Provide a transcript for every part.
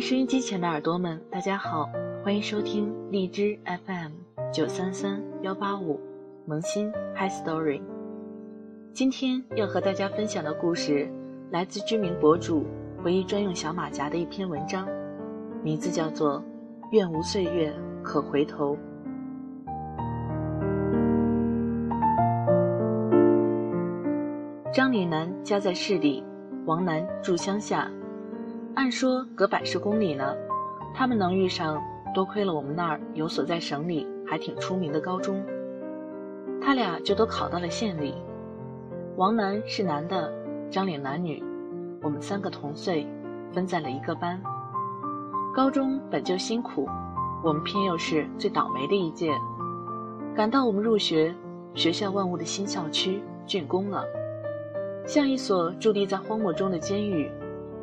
收音机前的耳朵们，大家好，欢迎收听荔枝 FM 九三三幺八五萌新 Hi Story。今天要和大家分享的故事，来自知名博主唯一专用小马甲的一篇文章，名字叫做《愿无岁月可回头》。张岭南家在市里，王楠住乡下。按说隔百十公里呢，他们能遇上，多亏了我们那儿有所在省里还挺出名的高中。他俩就都考到了县里。王楠是男的，张岭男女，我们三个同岁，分在了一个班。高中本就辛苦，我们偏又是最倒霉的一届。赶到我们入学，学校万物的新校区竣工了。像一所伫立在荒漠中的监狱，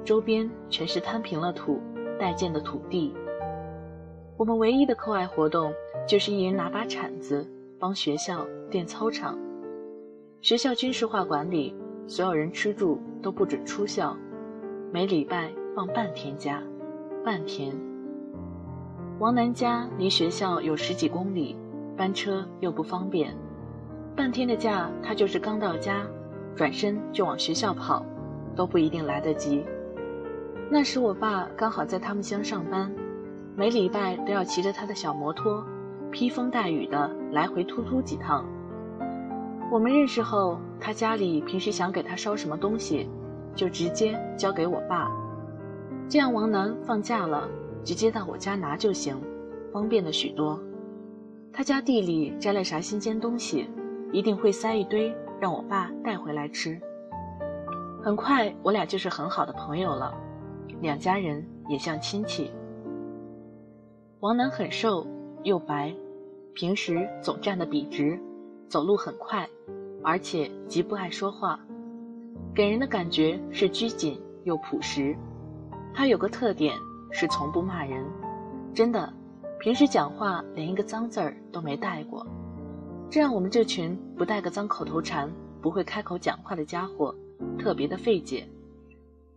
周边全是摊平了土、待建的土地。我们唯一的课外活动就是一人拿把铲子帮学校垫操场。学校军事化管理，所有人吃住都不准出校，每礼拜放半天假，半天。王楠家离学校有十几公里，班车又不方便，半天的假他就是刚到家。转身就往学校跑，都不一定来得及。那时我爸刚好在他们乡上班，每礼拜都要骑着他的小摩托，披风带雨的来回突突几趟。我们认识后，他家里平时想给他捎什么东西，就直接交给我爸，这样王楠放假了直接到我家拿就行，方便了许多。他家地里摘了啥新鲜东西，一定会塞一堆。让我爸带回来吃。很快，我俩就是很好的朋友了，两家人也像亲戚。王楠很瘦又白，平时总站得笔直，走路很快，而且极不爱说话，给人的感觉是拘谨又朴实。他有个特点是从不骂人，真的，平时讲话连一个脏字儿都没带过。这让我们这群不带个脏口头禅、不会开口讲话的家伙特别的费解。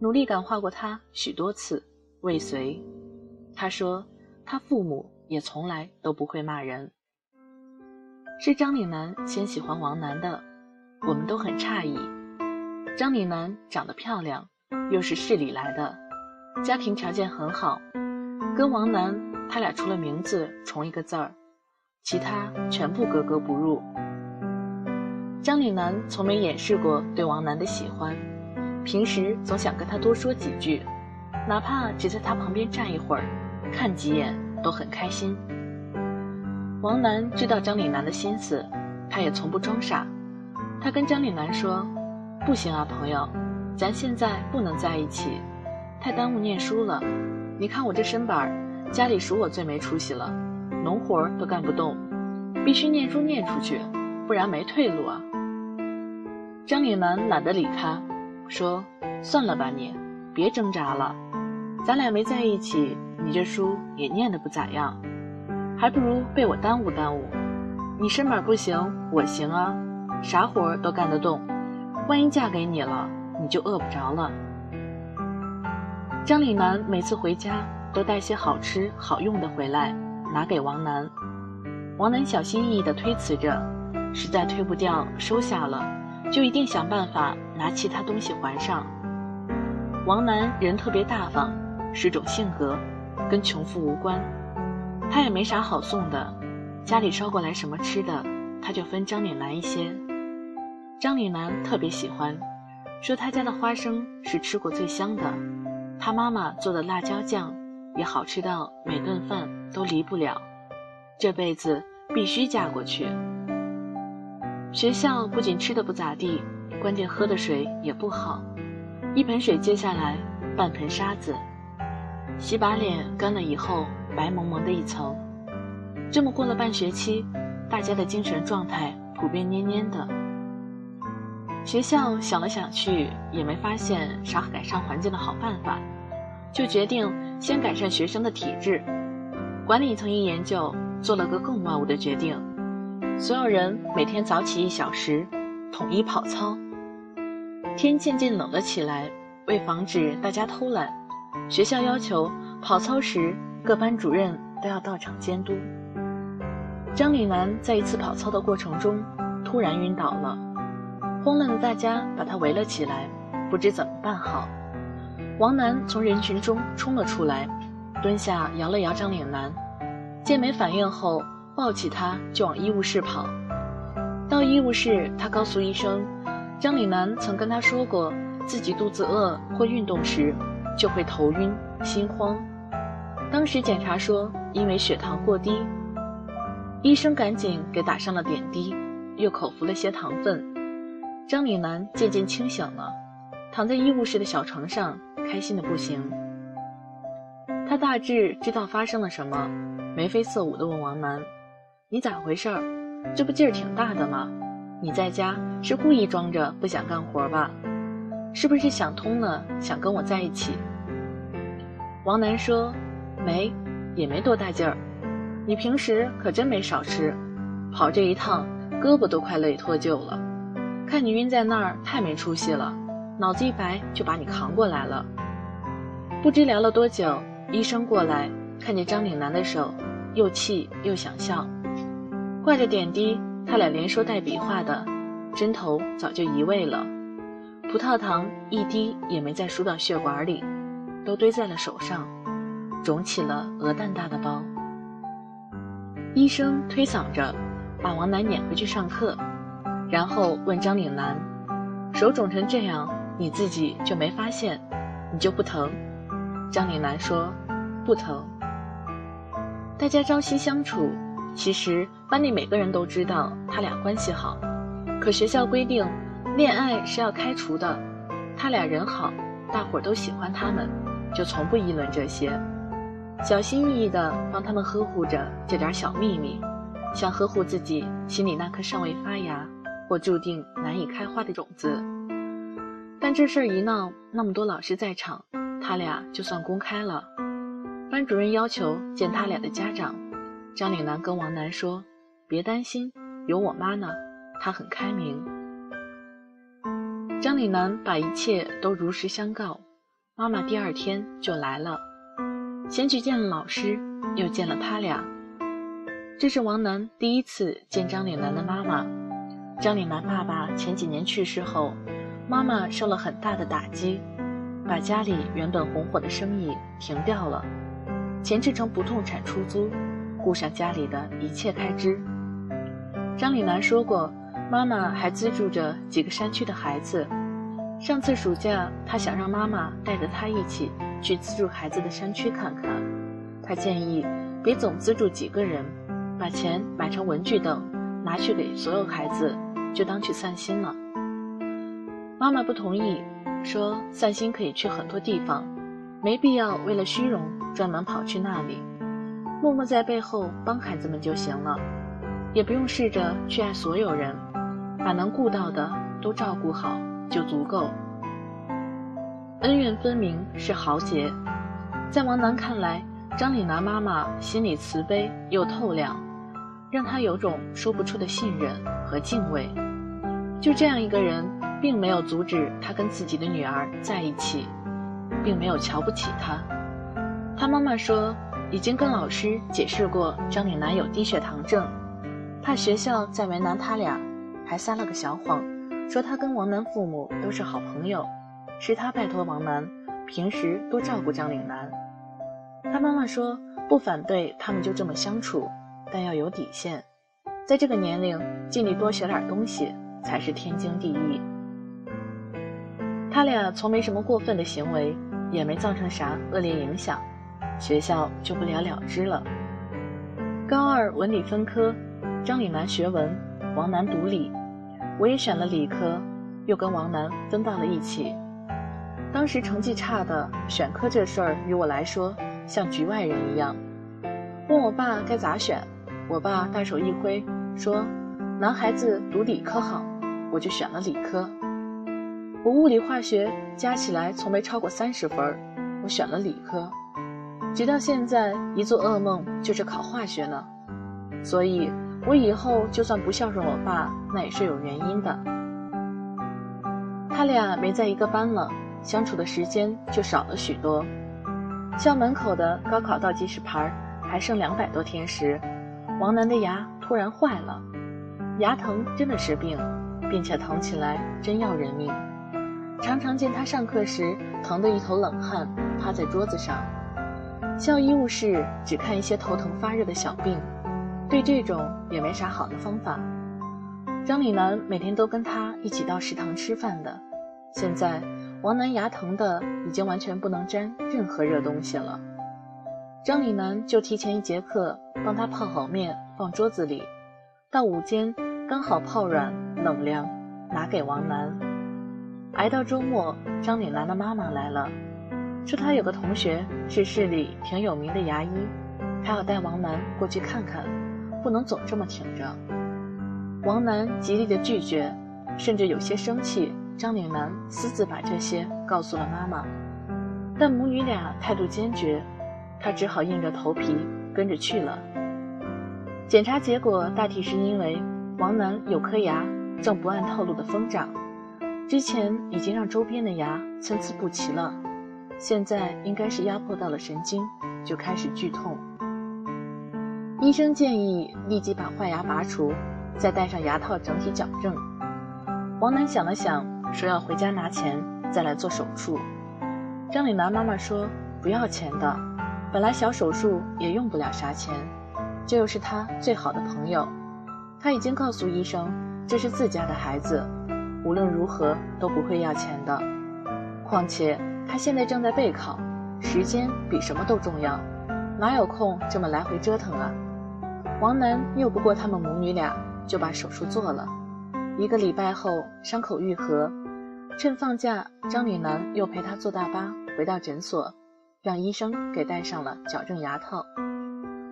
努力感化过他许多次，未遂。他说他父母也从来都不会骂人。是张岭南先喜欢王楠的，我们都很诧异。张岭南长得漂亮，又是市里来的，家庭条件很好，跟王楠他俩除了名字重一个字儿。其他全部格格不入。张岭南从没掩饰过对王楠的喜欢，平时总想跟他多说几句，哪怕只在他旁边站一会儿，看几眼都很开心。王楠知道张岭南的心思，他也从不装傻。他跟张岭南说：“不行啊，朋友，咱现在不能在一起，太耽误念书了。你看我这身板儿，家里数我最没出息了。”农活都干不动，必须念书念出去，不然没退路啊！张岭南懒得理他，说：“算了吧，你别挣扎了，咱俩没在一起，你这书也念得不咋样，还不如被我耽误耽误。你身板不行，我行啊，啥活都干得动。万一嫁给你了，你就饿不着了。”张岭南每次回家都带些好吃好用的回来。拿给王楠，王楠小心翼翼地推辞着，实在推不掉，收下了，就一定想办法拿其他东西还上。王楠人特别大方，是种性格，跟穷富无关。他也没啥好送的，家里捎过来什么吃的，他就分张岭南一些。张岭南特别喜欢，说他家的花生是吃过最香的，他妈妈做的辣椒酱。也好吃到每顿饭都离不了，这辈子必须嫁过去。学校不仅吃的不咋地，关键喝的水也不好，一盆水接下来半盆沙子，洗把脸干了以后白蒙蒙的一层。这么过了半学期，大家的精神状态普遍蔫蔫的。学校想了想去，也没发现啥改善环境的好办法，就决定。先改善学生的体质，管理层一研究，做了个更万恶的决定：所有人每天早起一小时，统一跑操。天渐渐冷了起来，为防止大家偷懒，学校要求跑操时各班主任都要到场监督。张岭南在一次跑操的过程中突然晕倒了，慌乱的大家把他围了起来，不知怎么办好。王楠从人群中冲了出来，蹲下摇了摇张岭南，见没反应后，抱起他就往医务室跑。到医务室，他告诉医生，张岭南曾跟他说过，自己肚子饿或运动时就会头晕、心慌。当时检查说，因为血糖过低。医生赶紧给打上了点滴，又口服了些糖分。张岭南渐渐清醒了，躺在医务室的小床上。开心的不行，他大致知道发生了什么，眉飞色舞地问王楠：“你咋回事儿？这不劲儿挺大的吗？你在家是故意装着不想干活吧？是不是想通了，想跟我在一起？”王楠说：“没，也没多大劲儿。你平时可真没少吃，跑这一趟胳膊都快累脱臼了。看你晕在那儿，太没出息了，脑子一白就把你扛过来了。”不知聊了多久，医生过来，看见张岭南的手，又气又想笑。挂着点滴，他俩连说带比划的，针头早就移位了，葡萄糖一滴也没再输到血管里，都堆在了手上，肿起了鹅蛋大的包。医生推搡着，把王楠撵回去上课，然后问张岭南：“手肿成这样，你自己就没发现，你就不疼？”张岭南说：“不疼。”大家朝夕相处，其实班里每个人都知道他俩关系好。可学校规定，恋爱是要开除的。他俩人好，大伙儿都喜欢他们，就从不议论这些，小心翼翼地帮他们呵护着这点小秘密，像呵护自己心里那颗尚未发芽或注定难以开花的种子。但这事儿一闹，那么多老师在场。他俩就算公开了，班主任要求见他俩的家长。张岭南跟王楠说：“别担心，有我妈呢，她很开明。”张岭南把一切都如实相告，妈妈第二天就来了，先去见了老师，又见了他俩。这是王楠第一次见张岭南的妈妈。张岭南爸爸前几年去世后，妈妈受了很大的打击。把家里原本红火的生意停掉了，钱志成不动产出租，顾上家里的一切开支。张岭南说过，妈妈还资助着几个山区的孩子。上次暑假，他想让妈妈带着他一起去资助孩子的山区看看。他建议别总资助几个人，把钱买成文具等，拿去给所有孩子，就当去散心了。妈妈不同意。说散心可以去很多地方，没必要为了虚荣专门跑去那里，默默在背后帮孩子们就行了，也不用试着去爱所有人，把能顾到的都照顾好就足够。恩怨分明是豪杰，在王楠看来，张岭南妈妈心里慈悲又透亮，让他有种说不出的信任和敬畏。就这样一个人。并没有阻止他跟自己的女儿在一起，并没有瞧不起他。他妈妈说，已经跟老师解释过张岭南有低血糖症，怕学校再为难他俩，还撒了个小谎，说他跟王楠父母都是好朋友，是他拜托王楠平时多照顾张岭南。他妈妈说，不反对他们就这么相处，但要有底线，在这个年龄尽力多学点东西才是天经地义。他俩从没什么过分的行为，也没造成啥恶劣影响，学校就不了了之了。高二文理分科，张岭南学文，王楠读理，我也选了理科，又跟王楠分到了一起。当时成绩差的，选科这事儿于我来说像局外人一样。问我爸该咋选，我爸大手一挥说：“男孩子读理科好。”我就选了理科。我物理化学加起来从没超过三十分我选了理科，直到现在一做噩梦就是考化学呢。所以，我以后就算不孝顺我爸，那也是有原因的。他俩没在一个班了，相处的时间就少了许多。校门口的高考倒计时牌还剩两百多天时，王楠的牙突然坏了，牙疼真的是病，并且疼起来真要人命。常常见他上课时疼得一头冷汗，趴在桌子上。校医务室只看一些头疼发热的小病，对这种也没啥好的方法。张李楠每天都跟他一起到食堂吃饭的，现在王楠牙疼的已经完全不能沾任何热东西了。张李楠就提前一节课帮他泡好面放桌子里，到午间刚好泡软冷凉，拿给王楠。挨到周末，张李楠的妈妈来了。说他有个同学是市里挺有名的牙医，他要带王楠过去看看，不能总这么挺着。王楠极力的拒绝，甚至有些生气。张岭南私自把这些告诉了妈妈，但母女俩态度坚决，他只好硬着头皮跟着去了。检查结果大体是因为王楠有颗牙正不按套路的疯长，之前已经让周边的牙参差不齐了。现在应该是压迫到了神经，就开始剧痛。医生建议立即把坏牙拔除，再戴上牙套整体矫正。王楠想了想，说要回家拿钱再来做手术。张丽楠妈妈说不要钱的，本来小手术也用不了啥钱，这又是他最好的朋友，他已经告诉医生这是自家的孩子，无论如何都不会要钱的。况且。他现在正在备考，时间比什么都重要，哪有空这么来回折腾啊？王楠拗不过他们母女俩，就把手术做了。一个礼拜后，伤口愈合，趁放假，张李楠又陪他坐大巴回到诊所，让医生给戴上了矫正牙套。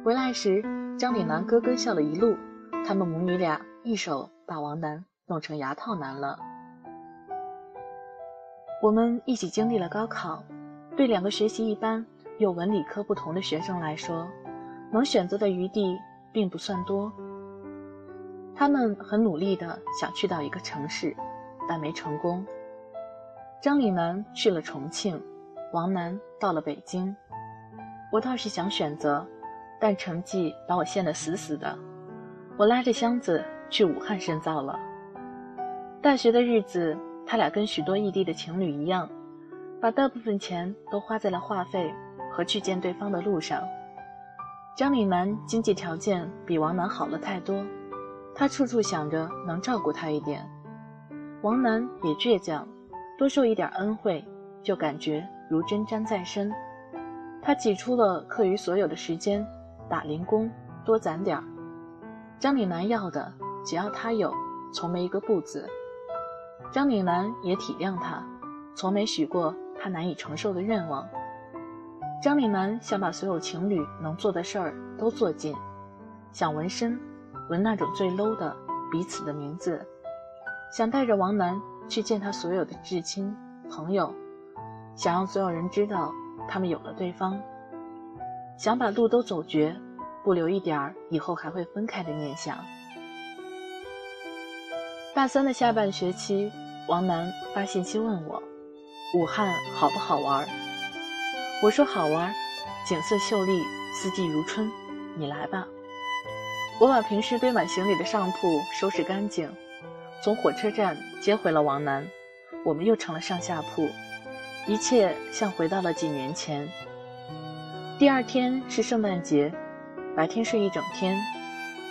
回来时，张李楠咯咯笑了一路，他们母女俩一手把王楠弄成牙套男了。我们一起经历了高考，对两个学习一般又文理科不同的学生来说，能选择的余地并不算多。他们很努力的想去到一个城市，但没成功。张李楠去了重庆，王楠到了北京。我倒是想选择，但成绩把我限得死死的。我拉着箱子去武汉深造了。大学的日子。他俩跟许多异地的情侣一样，把大部分钱都花在了话费和去见对方的路上。张李楠经济条件比王楠好了太多，他处处想着能照顾她一点。王楠也倔强，多受一点恩惠就感觉如针毡在身。他挤出了课余所有的时间打零工，多攒点儿。张李楠要的只要他有，从没一个不字。张岭南也体谅他，从没许过他难以承受的愿望。张岭南想把所有情侣能做的事儿都做尽，想纹身，纹那种最 low 的彼此的名字；想带着王楠去见他所有的至亲朋友，想让所有人知道他们有了对方；想把路都走绝，不留一点儿以后还会分开的念想。大三的下半学期，王楠发信息问我：“武汉好不好玩？”我说：“好玩，景色秀丽，四季如春，你来吧。”我把平时堆满行李的上铺收拾干净，从火车站接回了王楠，我们又成了上下铺，一切像回到了几年前。第二天是圣诞节，白天睡一整天，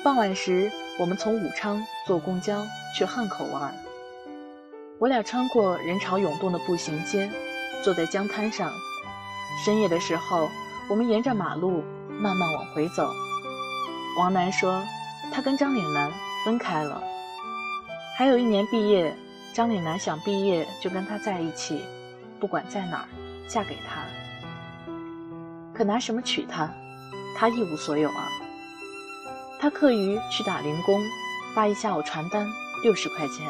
傍晚时。我们从武昌坐公交去汉口玩。我俩穿过人潮涌动的步行街，坐在江滩上。深夜的时候，我们沿着马路慢慢往回走。王楠说，他跟张岭南分开了。还有一年毕业，张岭南想毕业就跟他在一起，不管在哪儿，嫁给他。可拿什么娶她？他一无所有啊。他课余去打零工，发一下午传单，六十块钱。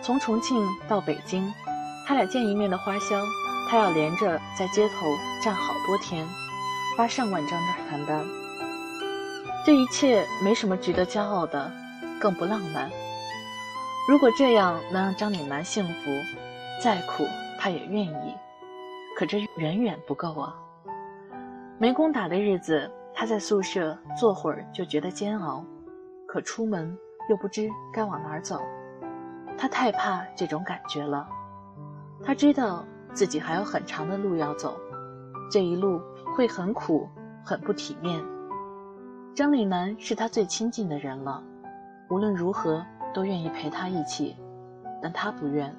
从重庆到北京，他俩见一面的花销，他要连着在街头站好多天，发上万张的传单。这一切没什么值得骄傲的，更不浪漫。如果这样能让张岭南幸福，再苦他也愿意。可这远远不够啊。没工打的日子，他在宿舍坐会儿就觉得煎熬，可出门又不知该往哪儿走。他太怕这种感觉了。他知道自己还有很长的路要走，这一路会很苦，很不体面。张岭南是他最亲近的人了，无论如何都愿意陪他一起，但他不愿。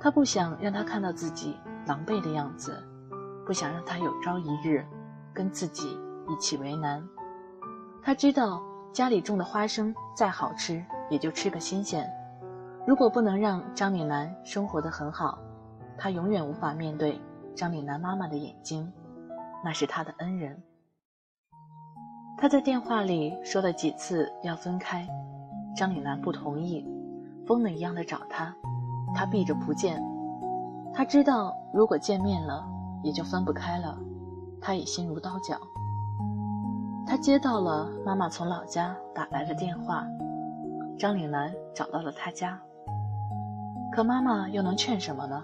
他不想让他看到自己狼狈的样子，不想让他有朝一日跟自己一起为难。他知道家里种的花生再好吃，也就吃个新鲜。如果不能让张岭南生活的很好，他永远无法面对张岭南妈妈的眼睛，那是他的恩人。他在电话里说了几次要分开，张岭南不同意，疯了一样的找他，他避着不见。他知道如果见面了，也就分不开了，他也心如刀绞。他接到了妈妈从老家打来的电话，张岭南找到了他家。可妈妈又能劝什么呢？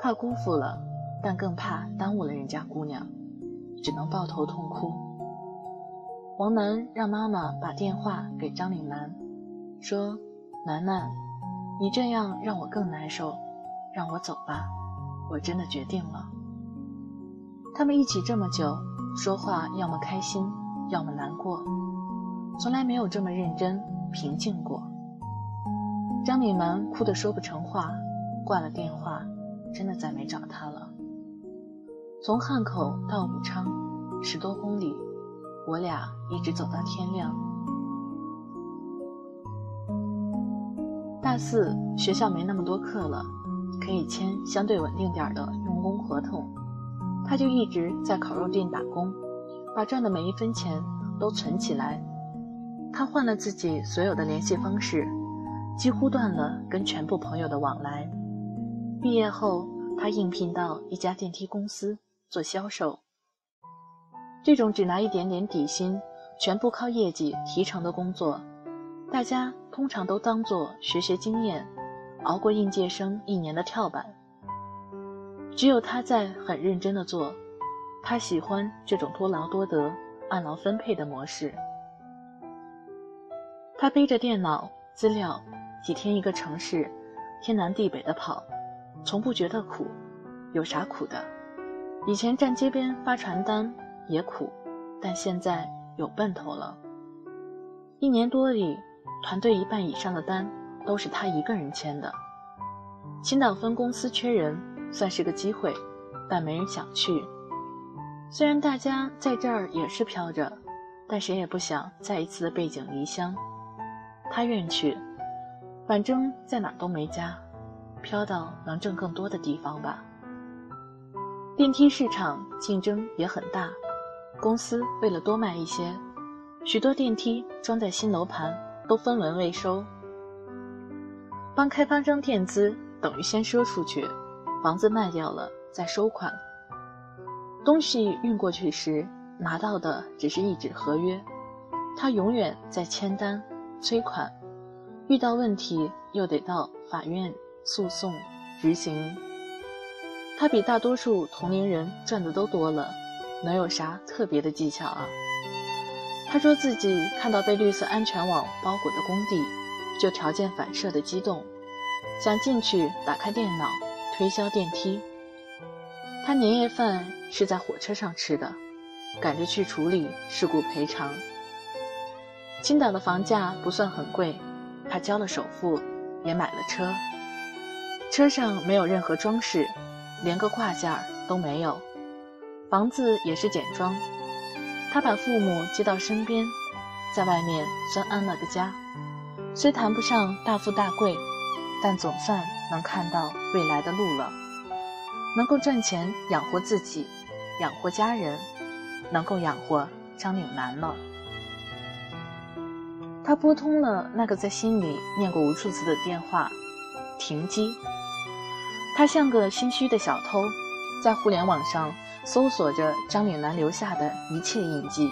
怕辜负了，但更怕耽误了人家姑娘，只能抱头痛哭。王楠让妈妈把电话给张岭南，说：“楠楠，你这样让我更难受，让我走吧，我真的决定了。”他们一起这么久，说话要么开心，要么难过，从来没有这么认真平静过。张敏蛮哭得说不成话，挂了电话，真的再没找他了。从汉口到武昌，十多公里，我俩一直走到天亮。大四学校没那么多课了，可以签相对稳定点的用工合同，他就一直在烤肉店打工，把赚的每一分钱都存起来。他换了自己所有的联系方式。几乎断了跟全部朋友的往来。毕业后，他应聘到一家电梯公司做销售。这种只拿一点点底薪、全部靠业绩提成的工作，大家通常都当做学学经验，熬过应届生一年的跳板。只有他在很认真的做，他喜欢这种多劳多得、按劳分配的模式。他背着电脑资料。几天一个城市，天南地北的跑，从不觉得苦，有啥苦的？以前站街边发传单也苦，但现在有奔头了。一年多里，团队一半以上的单都是他一个人签的。青岛分公司缺人，算是个机会，但没人想去。虽然大家在这儿也是飘着，但谁也不想再一次背井离乡。他愿去。反正在哪儿都没家，飘到能挣更多的地方吧。电梯市场竞争也很大，公司为了多卖一些，许多电梯装在新楼盘都分文未收。帮开发商垫资等于先赊出去，房子卖掉了再收款。东西运过去时拿到的只是一纸合约，他永远在签单催款。遇到问题又得到法院诉讼执行，他比大多数同龄人赚的都多了，能有啥特别的技巧啊？他说自己看到被绿色安全网包裹的工地，就条件反射的激动，想进去打开电脑推销电梯。他年夜饭是在火车上吃的，赶着去处理事故赔偿。青岛的房价不算很贵。他交了首付，也买了车。车上没有任何装饰，连个挂件都没有。房子也是简装。他把父母接到身边，在外面算安了个家。虽谈不上大富大贵，但总算能看到未来的路了。能够赚钱养活自己，养活家人，能够养活张岭南了。他拨通了那个在心里念过无数次的电话，停机。他像个心虚的小偷，在互联网上搜索着张岭南留下的一切印记。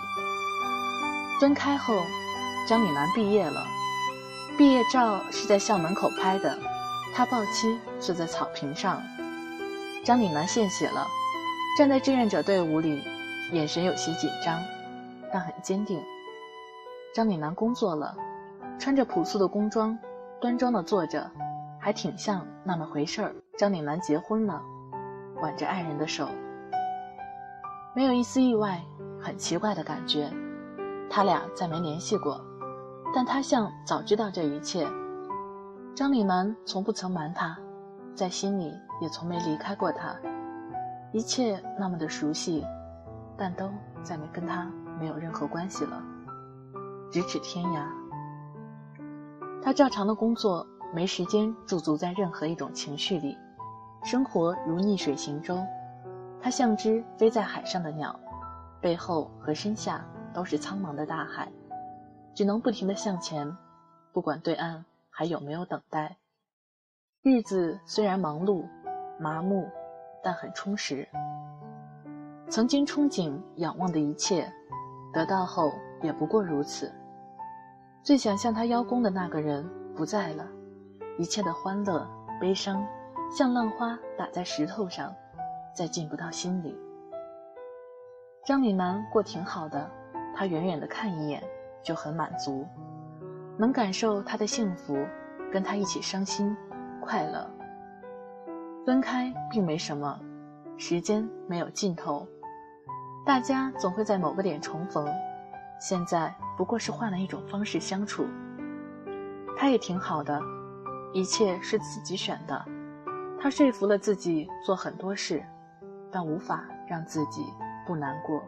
分开后，张岭南毕业了，毕业照是在校门口拍的，他抱妻坐在草坪上。张岭南献血了，站在志愿者队伍里，眼神有些紧张，但很坚定。张岭南工作了，穿着朴素的工装，端庄的坐着，还挺像那么回事儿。张岭南结婚了，挽着爱人的手，没有一丝意外，很奇怪的感觉。他俩再没联系过，但他像早知道这一切。张岭南从不曾瞒他，在心里也从没离开过他，一切那么的熟悉，但都再没跟他没有任何关系了，咫尺天涯。他照常的工作，没时间驻足在任何一种情绪里，生活如逆水行舟，他像只飞在海上的鸟，背后和身下都是苍茫的大海，只能不停的向前，不管对岸。还有没有等待？日子虽然忙碌、麻木，但很充实。曾经憧憬、仰望的一切，得到后也不过如此。最想向他邀功的那个人不在了，一切的欢乐、悲伤，像浪花打在石头上，再进不到心里。张岭南过挺好的，他远远的看一眼就很满足。能感受他的幸福，跟他一起伤心、快乐。分开并没什么，时间没有尽头，大家总会在某个点重逢。现在不过是换了一种方式相处。他也挺好的，一切是自己选的。他说服了自己做很多事，但无法让自己不难过。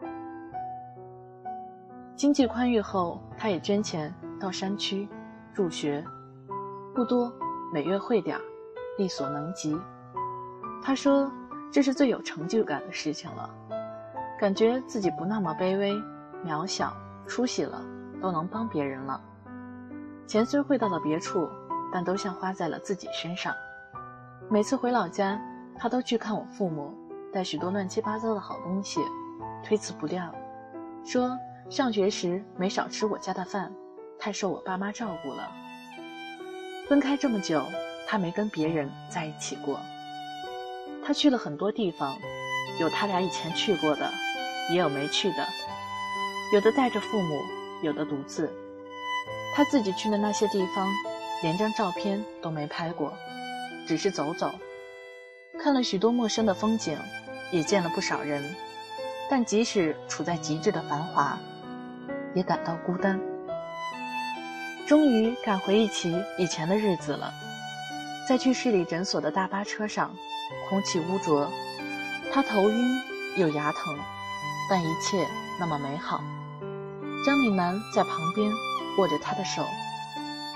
经济宽裕后，他也捐钱。到山区助学，不多，每月汇点，力所能及。他说：“这是最有成就感的事情了，感觉自己不那么卑微、渺小，出息了，都能帮别人了。钱虽汇到了别处，但都像花在了自己身上。每次回老家，他都去看我父母，带许多乱七八糟的好东西，推辞不掉，说上学时没少吃我家的饭。”太受我爸妈照顾了。分开这么久，他没跟别人在一起过。他去了很多地方，有他俩以前去过的，也有没去的。有的带着父母，有的独自。他自己去的那些地方，连张照片都没拍过，只是走走，看了许多陌生的风景，也见了不少人。但即使处在极致的繁华，也感到孤单。终于敢回忆起以前的日子了，在去市里诊所的大巴车上，空气污浊，他头晕又牙疼，但一切那么美好。张岭南在旁边握着他的手，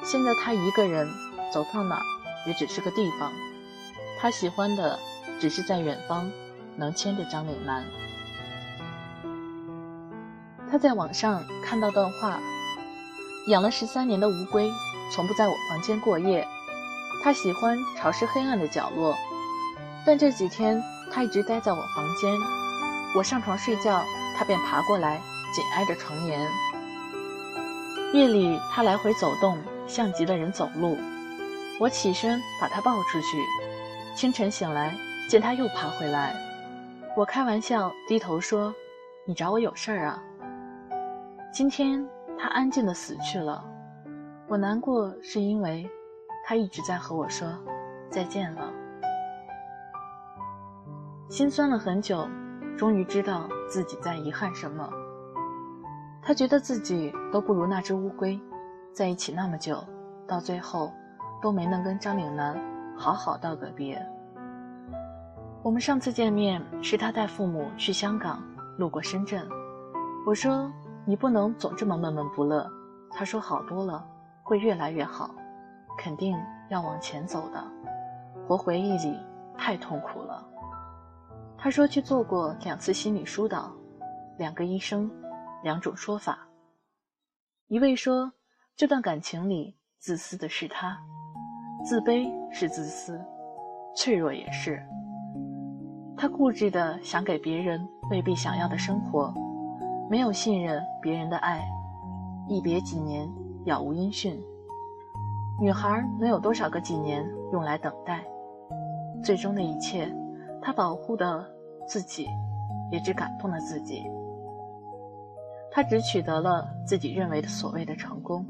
现在他一个人走到哪儿也只是个地方，他喜欢的只是在远方能牵着张岭南。他在网上看到段话。养了十三年的乌龟，从不在我房间过夜。它喜欢潮湿黑暗的角落，但这几天它一直待在我房间。我上床睡觉，它便爬过来，紧挨着床沿。夜里它来回走动，像极了人走路。我起身把它抱出去。清晨醒来，见它又爬回来。我开玩笑低头说：“你找我有事儿啊？”今天。他安静的死去了，我难过是因为，他一直在和我说再见了。心酸了很久，终于知道自己在遗憾什么。他觉得自己都不如那只乌龟，在一起那么久，到最后都没能跟张岭南好好道个别。我们上次见面是他带父母去香港，路过深圳，我说。你不能总这么闷闷不乐。他说好多了，会越来越好，肯定要往前走的。活回忆里太痛苦了。他说去做过两次心理疏导，两个医生，两种说法。一位说这段感情里自私的是他，自卑是自私，脆弱也是。他固执的想给别人未必想要的生活。没有信任别人的爱，一别几年，杳无音讯。女孩能有多少个几年用来等待？最终的一切，他保护的自己，也只感动了自己。他只取得了自己认为的所谓的成功，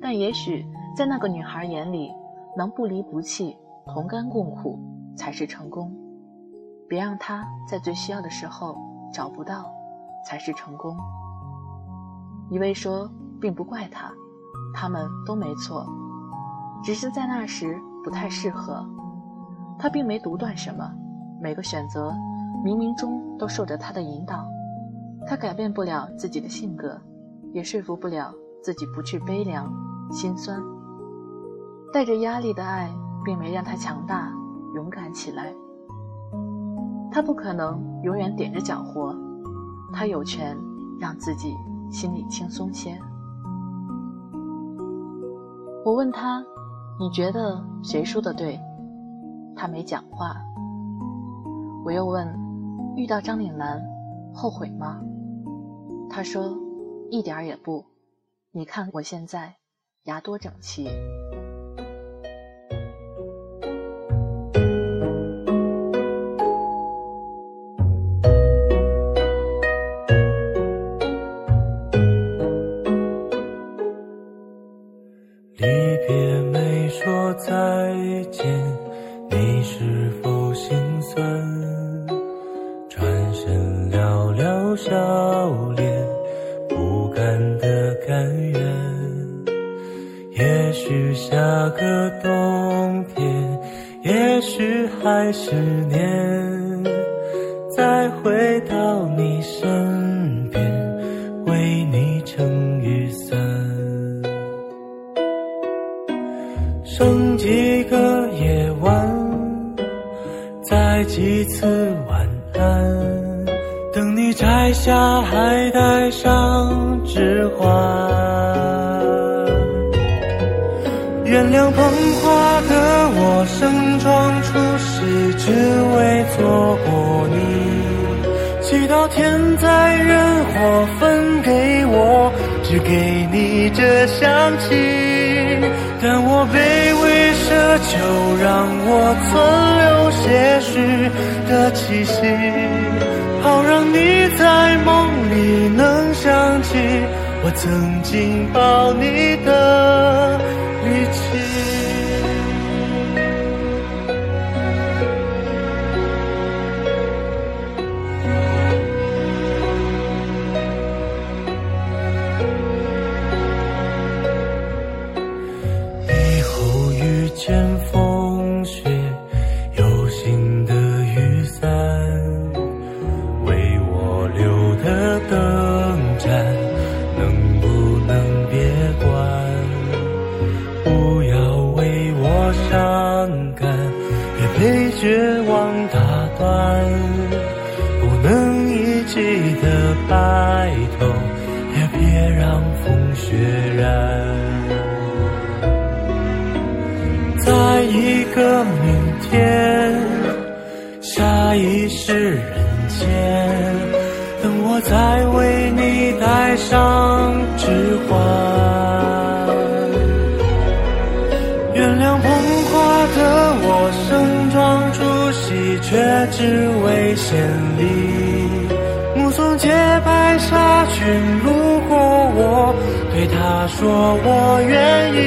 但也许在那个女孩眼里，能不离不弃、同甘共苦才是成功。别让他在最需要的时候找不到，才是成功。一位说，并不怪他，他们都没错，只是在那时不太适合。他并没独断什么，每个选择冥冥中都受着他的引导。他改变不了自己的性格，也说服不了自己不去悲凉、心酸。带着压力的爱，并没让他强大、勇敢起来。他不可能永远踮着脚活，他有权让自己心里轻松些。我问他：“你觉得谁说的对？”他没讲话。我又问：“遇到张岭南，后悔吗？”他说：“一点儿也不，你看我现在牙多整齐。”还是年，的香气。但我卑微奢求，让我存留些许的气息，好让你在梦里能想起我曾经抱你的。力气，别让风雪染。在一个明天，下一世人间，等我再为你戴上指环。原谅捧花的我盛装出席，却只为献礼。目送洁白纱裙落，对他说我愿意。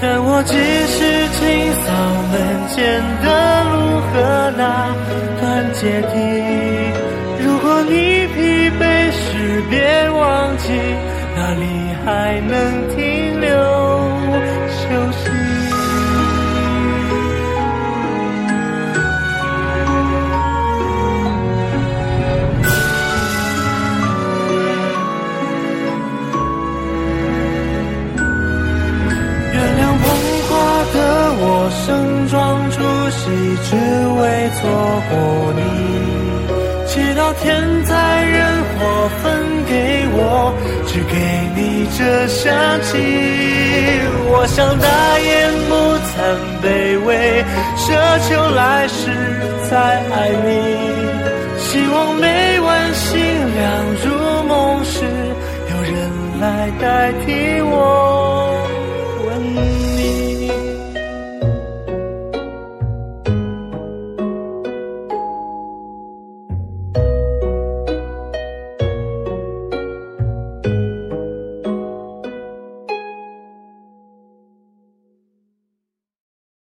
但我只是清扫门前的路和那段阶梯。如果你疲惫时，别忘记那里还能这香气。我想大言不惭卑微，奢求来世再爱你。希望每晚星亮如梦时，有人来代替我。